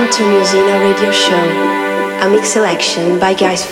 Welcome to Musena Radio Show, a mix selection by Guys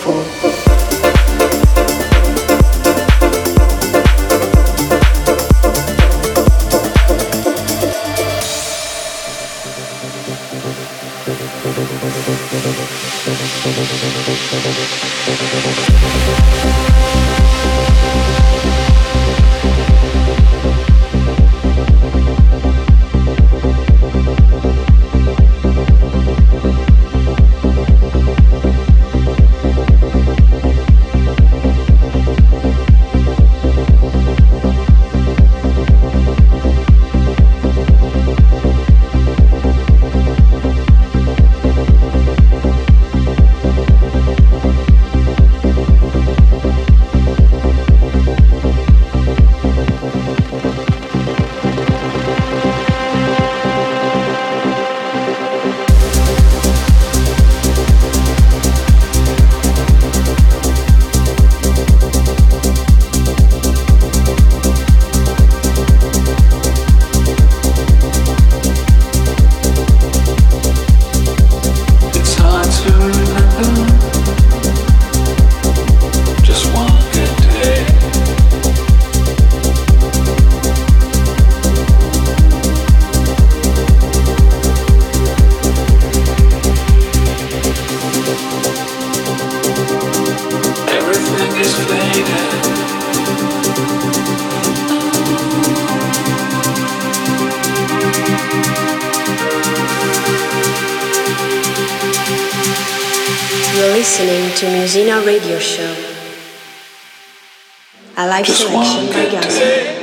Four. radio show.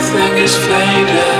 everything is faded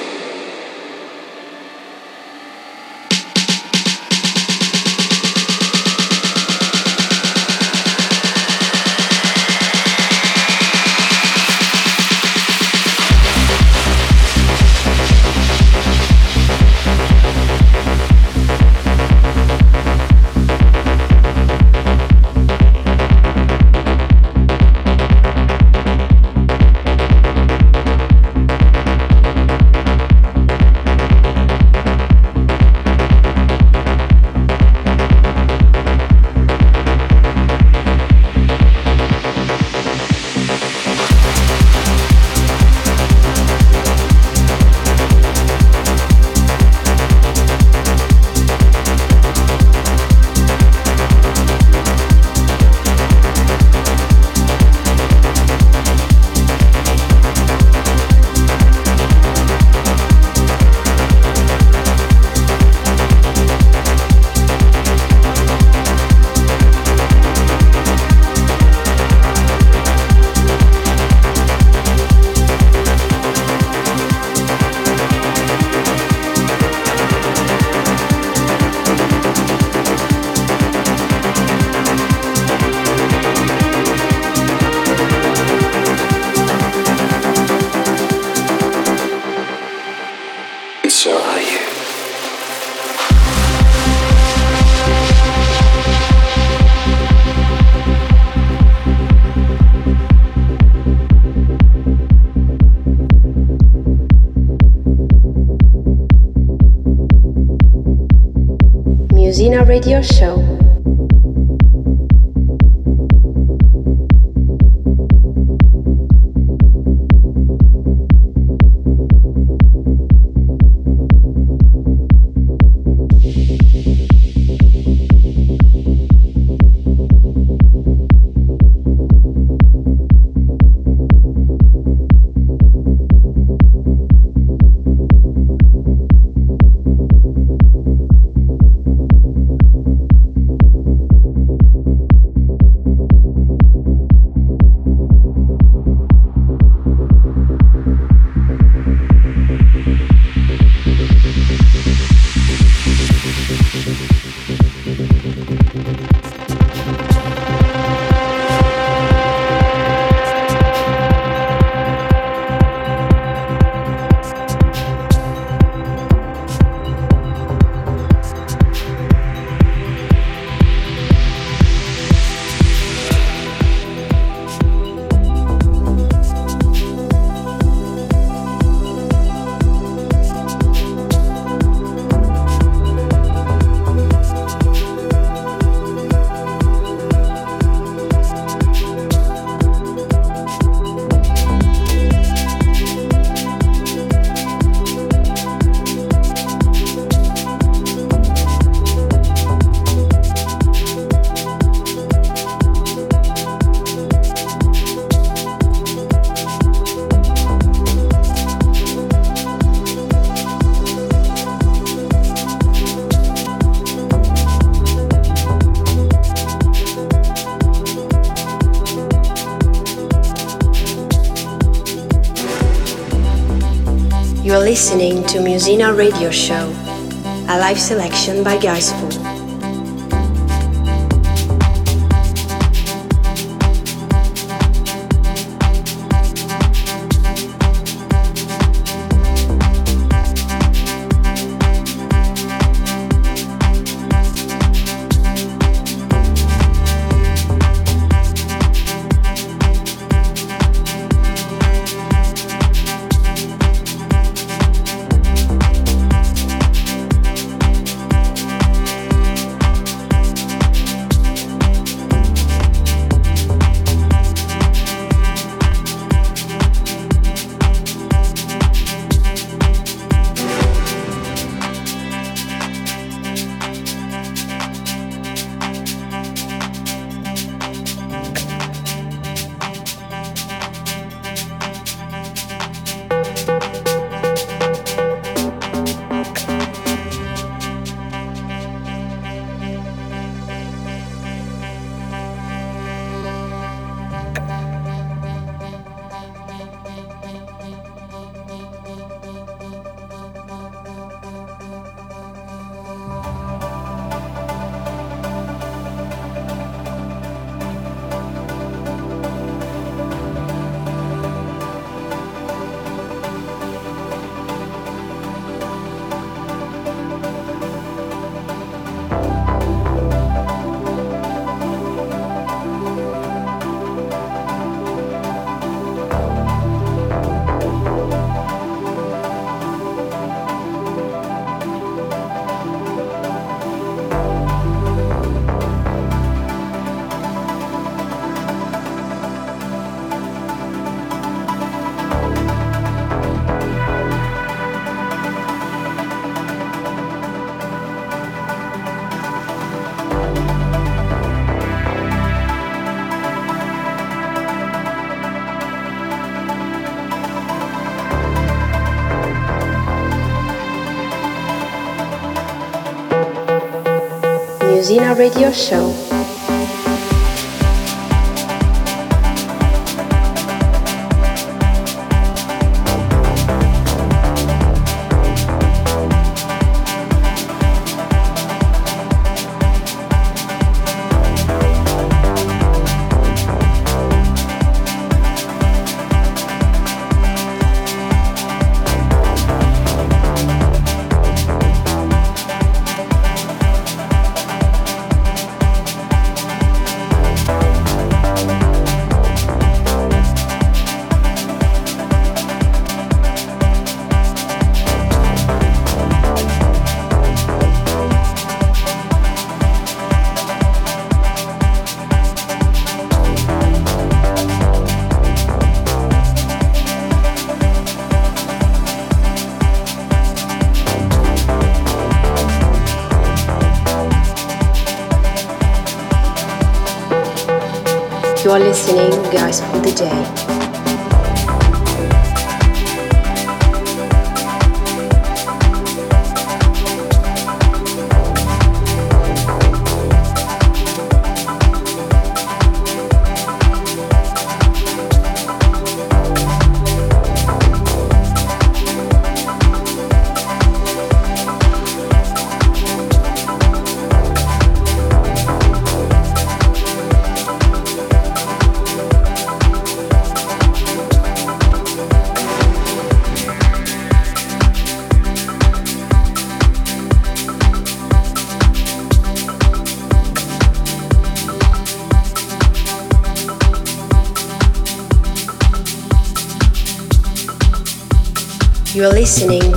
Radio Show. To Musena Radio Show, a live selection by Guys Gaisfool. Zina Radio Show.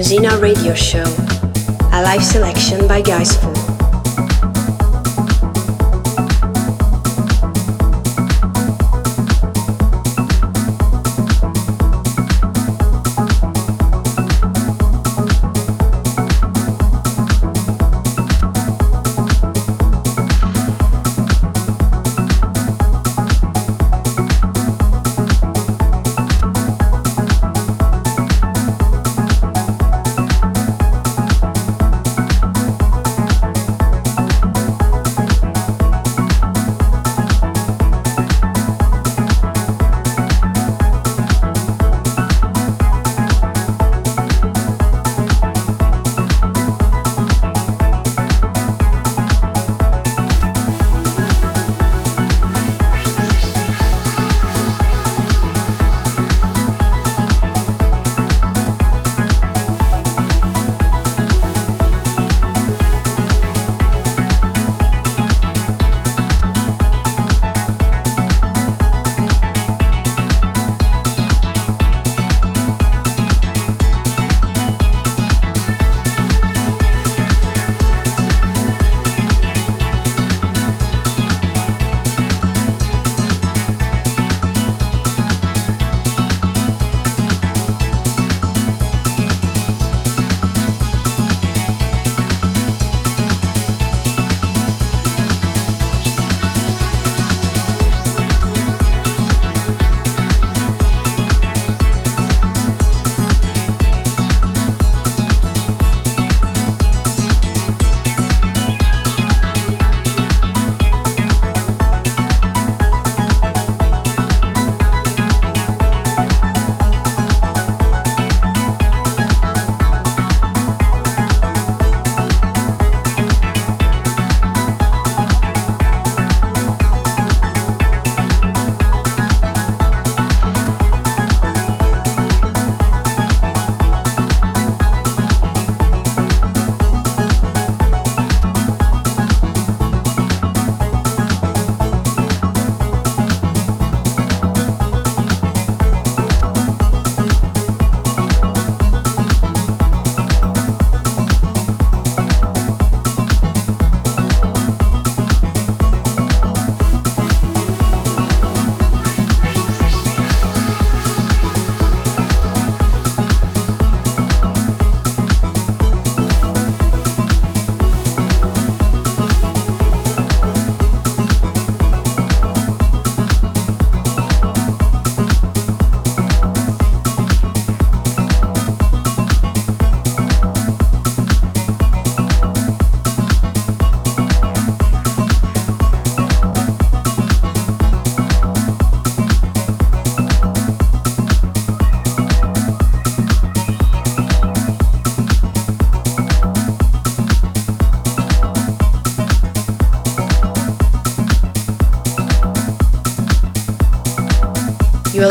Musena Radio Show, a live selection by Guys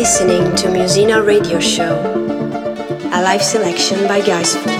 Listening to Musena Radio Show, a live selection by Gaisfool.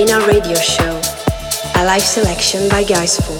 Zina Radio Show, a live selection by Guys Gaisfool.